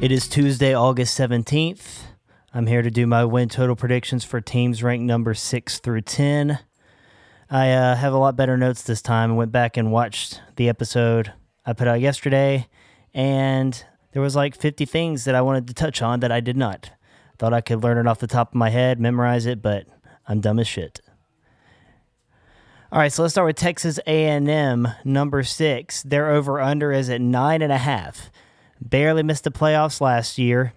It is Tuesday, August 17th. I'm here to do my win total predictions for teams ranked number 6 through 10. I uh, have a lot better notes this time. I went back and watched the episode I put out yesterday, and there was like 50 things that I wanted to touch on that I did not. Thought I could learn it off the top of my head, memorize it, but I'm dumb as shit. All right, so let's start with Texas A&M, number six. Their over/under is at nine and a half. Barely missed the playoffs last year.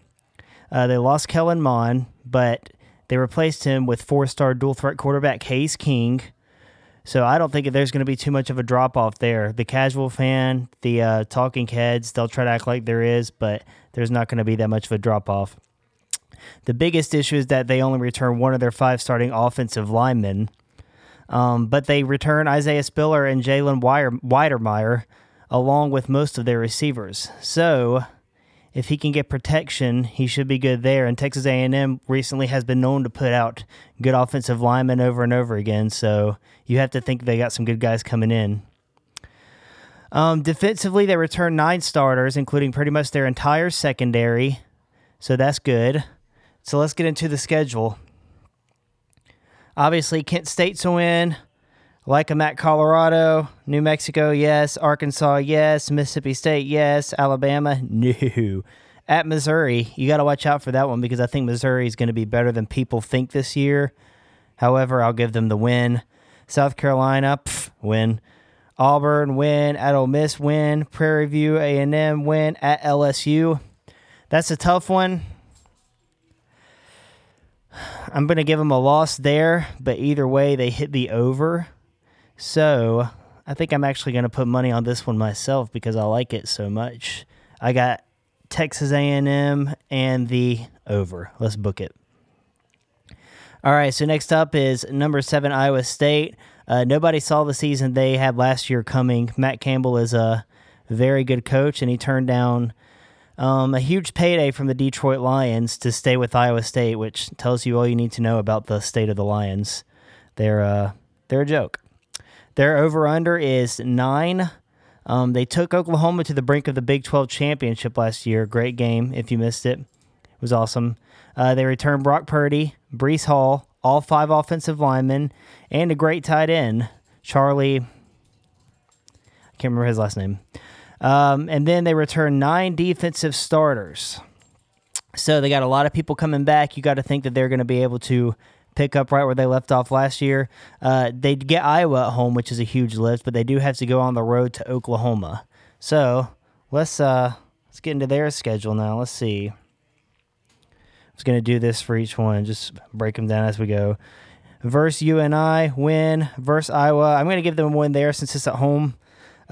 Uh, they lost Kellen Mond, but they replaced him with four-star dual-threat quarterback Haynes King. So I don't think there's going to be too much of a drop-off there. The casual fan, the uh, talking heads, they'll try to act like there is, but there's not going to be that much of a drop-off. The biggest issue is that they only return one of their five starting offensive linemen. Um, but they return Isaiah Spiller and Jalen Wydermyer along with most of their receivers. So if he can get protection, he should be good there. And Texas A&M recently has been known to put out good offensive linemen over and over again. So you have to think they got some good guys coming in. Um, defensively, they return nine starters, including pretty much their entire secondary. So that's good. So let's get into the schedule. Obviously, Kent State's a win. Like them at Colorado, New Mexico, yes. Arkansas, yes. Mississippi State, yes. Alabama, no. At Missouri, you got to watch out for that one because I think Missouri is going to be better than people think this year. However, I'll give them the win. South Carolina, pff, win. Auburn, win. At Ole Miss, win. Prairie View, A&M, win. At LSU, that's a tough one. I'm going to give them a loss there, but either way, they hit the over. So I think I'm actually going to put money on this one myself because I like it so much. I got Texas A&M and the over. Let's book it. All right, so next up is number seven Iowa State. Uh, nobody saw the season they had last year coming. Matt Campbell is a very good coach, and he turned down um, a huge payday from the Detroit Lions to stay with Iowa State, which tells you all you need to know about the state of the Lions. They're uh, they're a joke. Their over under is nine. Um, they took Oklahoma to the brink of the Big 12 championship last year. Great game if you missed it. It was awesome. Uh, they returned Brock Purdy, Breece Hall, all five offensive linemen, and a great tight end, Charlie. I can't remember his last name. Um, and then they returned nine defensive starters. So they got a lot of people coming back. You got to think that they're going to be able to pick up right where they left off last year. Uh, they get Iowa at home, which is a huge lift, but they do have to go on the road to Oklahoma. So let's uh, let's get into their schedule now. Let's see. I was going to do this for each one, just break them down as we go. Versus UNI, win. Versus Iowa, I'm going to give them a win there since it's at home.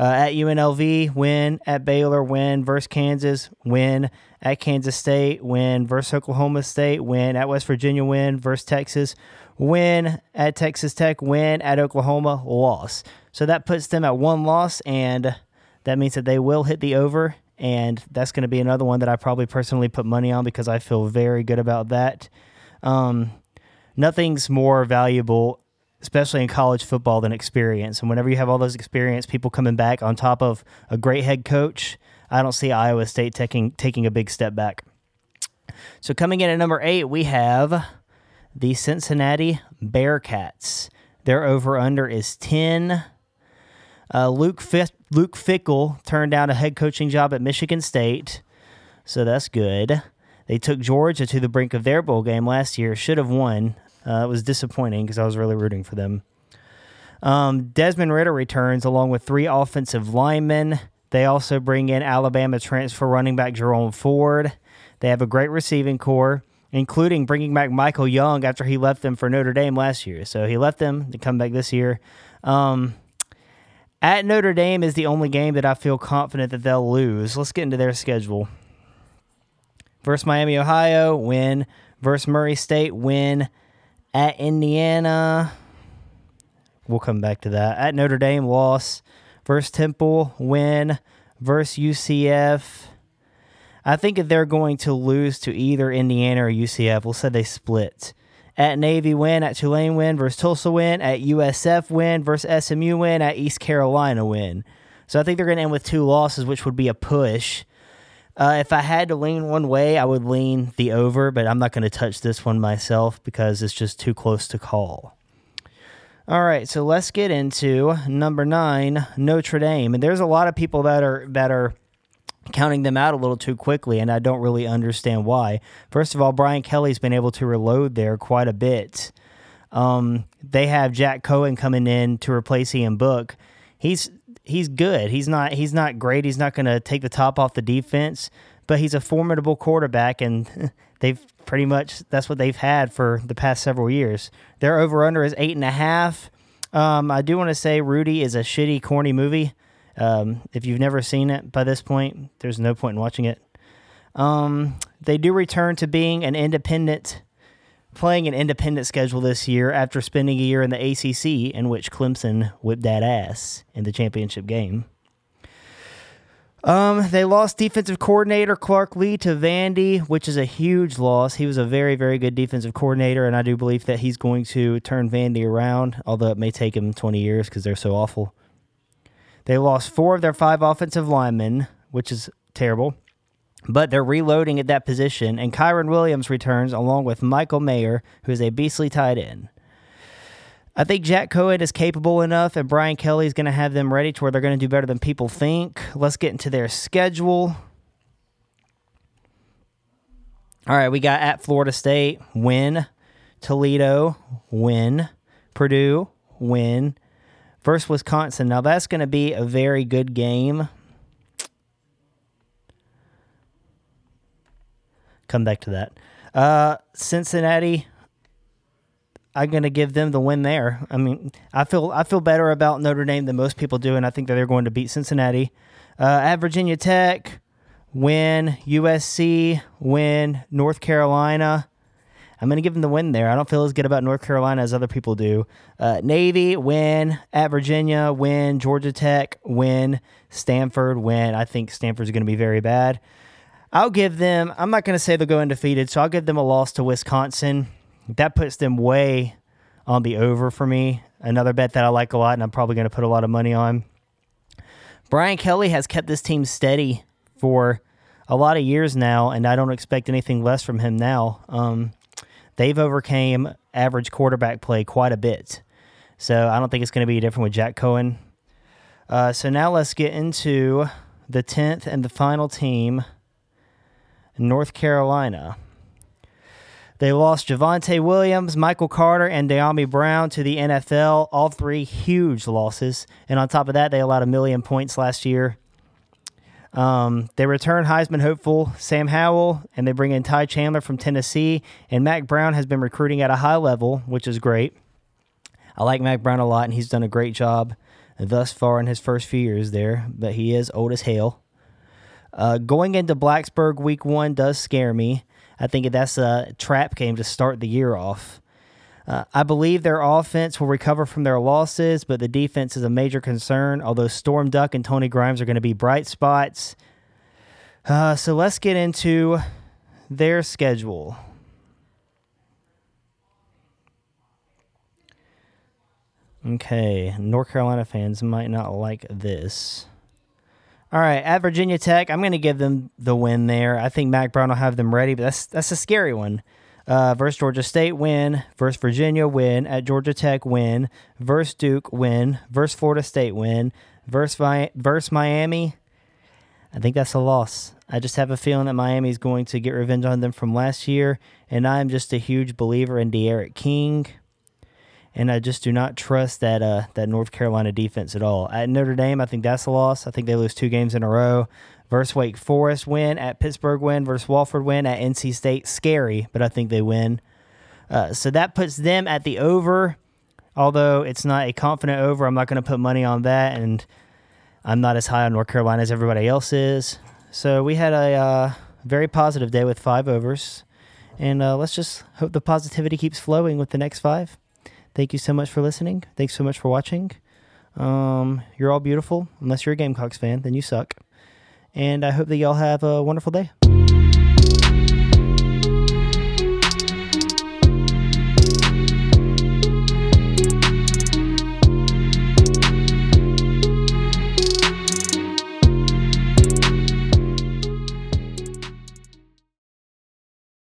Uh, at UNLV, win. At Baylor, win. Versus Kansas, win. At Kansas State, win. Versus Oklahoma State, win. At West Virginia, win. Versus Texas, win. At Texas Tech, win. At Oklahoma, loss. So that puts them at one loss, and that means that they will hit the over. And that's going to be another one that I probably personally put money on because I feel very good about that. Um, nothing's more valuable especially in college football, than experience. And whenever you have all those experience people coming back on top of a great head coach, I don't see Iowa State taking taking a big step back. So coming in at number eight, we have the Cincinnati Bearcats. Their over under is ten. Uh, Luke F- Luke Fickell turned down a head coaching job at Michigan State, so that's good. They took Georgia to the brink of their bowl game last year. Should have won. Uh, it was disappointing because I was really rooting for them. Um, Desmond Ridder returns along with three offensive linemen. They also bring in Alabama transfer running back Jerome Ford. They have a great receiving corps, including bringing back Michael Young after he left them for Notre Dame last year. So he left them to come back this year. Um, at Notre Dame is the only game that I feel confident that they'll lose. Let's get into their schedule. Versus Miami, Ohio, win. Versus Murray State, win. At Indiana, we'll come back to that. At Notre Dame, loss. Versus Temple, win. Versus UCF. I think they're going to lose to either Indiana or UCF. We'll say they split. At Navy, win. At Tulane, win. Versus Tulsa, win. At USF, win. Versus SMU, win. At East Carolina, win. So I think they're going to end with two losses, which would be a push. Uh, if I had to lean one way, I would lean the over, but I'm not going to touch this one myself because it's just too close to call. All right, so let's get into number nine, Notre Dame, and there's a lot of people that are that are counting them out a little too quickly, and I don't really understand why. First of all, Brian Kelly's been able to reload there quite a bit. Um, they have Jack Coan coming in to replace Ian Book. He's he's good. He's not he's not great. He's not going to take the top off the defense, but he's a formidable quarterback, and they've pretty much that's what they've had for the past several years. Their over under is eight and a half. Um, I do want to say Rudy is a shitty, corny movie. Um, if you've never seen it by this point, there's no point in watching it. Um, they do return to being an independent, playing an independent schedule this year after spending a year in the ACC, in which Clemson whipped that ass in the championship game. Um, they lost defensive coordinator Clark Lea to Vandy, which is a huge loss. He was a very, very good defensive coordinator, and I do believe that he's going to turn Vandy around, although it may take him 20 years because they're so awful. They lost four of their five offensive linemen, which is terrible, but they're reloading at that position, and Kyren Williams returns along with Michael Mayer, who is a beastly tight end. I think Jack Coan is capable enough, and Brian Kelly is going to have them ready to where they're going to do better than people think. Let's get into their schedule. All right, we got at Florida State, win. Toledo, win. Purdue, win. Versus Wisconsin. Now, that's going to be a very good game. Come back to that. Uh, Cincinnati, I'm going to give them the win there. I mean, I feel I feel better about Notre Dame than most people do, and I think that they're going to beat Cincinnati. Uh, at Virginia Tech, win. USC, win. North Carolina. I'm going to give them the win there. I don't feel as good about North Carolina as other people do. Uh, Navy, win. At Virginia, win. Georgia Tech, win. Stanford, win. I think Stanford's going to be very bad. I'll give them, I'm not going to say they'll go undefeated, so I'll give them a loss to Wisconsin that puts them way on the over for me. Another bet that I like a lot, and I'm probably going to put a lot of money on. Brian Kelly has kept this team steady for a lot of years now, and I don't expect anything less from him now. Um, they've overcame average quarterback play quite a bit, so I don't think it's going to be different with Jack Coan. Uh, so now let's get into the tenth and the final team, North Carolina. They lost Javonte Williams, Michael Carter, and Dyami Brown to the NFL. All three huge losses. And on top of that, they allowed a million points last year. Um, they return Heisman hopeful Sam Howell, and they bring in Ty Chandler from Tennessee. And Mack Brown has been recruiting at a high level, which is great. I like Mack Brown a lot, and he's done a great job thus far in his first few years there, but he is old as hell. Uh, going into Blacksburg week one does scare me. I think that's a trap game to start the year off. Uh, I believe their offense will recover from their losses, but the defense is a major concern, although Storm Duck and Tony Grimes are going to be bright spots. Uh, so let's get into their schedule. Okay, North Carolina fans might not like this. All right, at Virginia Tech, I'm going to give them the win there. I think Mack Brown will have them ready, but that's that's a scary one. Uh, versus Georgia State, win. Versus Virginia, win. At Georgia Tech, win. Versus Duke, win. Versus Florida State, win. Versus, versus Miami, I think that's a loss. I just have a feeling that Miami is going to get revenge on them from last year, and I'm just a huge believer in D'Eriq King and I just do not trust that uh, that North Carolina defense at all. At Notre Dame, I think that's a loss. I think they lose two games in a row. Versus Wake Forest win, at Pittsburgh win, versus Wofford win, at NC State scary, but I think they win. Uh, so that puts them at the over. Although it's not a confident over, I'm not going to put money on that, and I'm not as high on North Carolina as everybody else is. So we had a uh, very positive day with five overs, and uh, let's just hope the positivity keeps flowing with the next five. Thank you so much for listening. Thanks so much for watching. Um, you're all beautiful. Unless you're a Gamecocks fan, then you suck. And I hope that y'all have a wonderful day.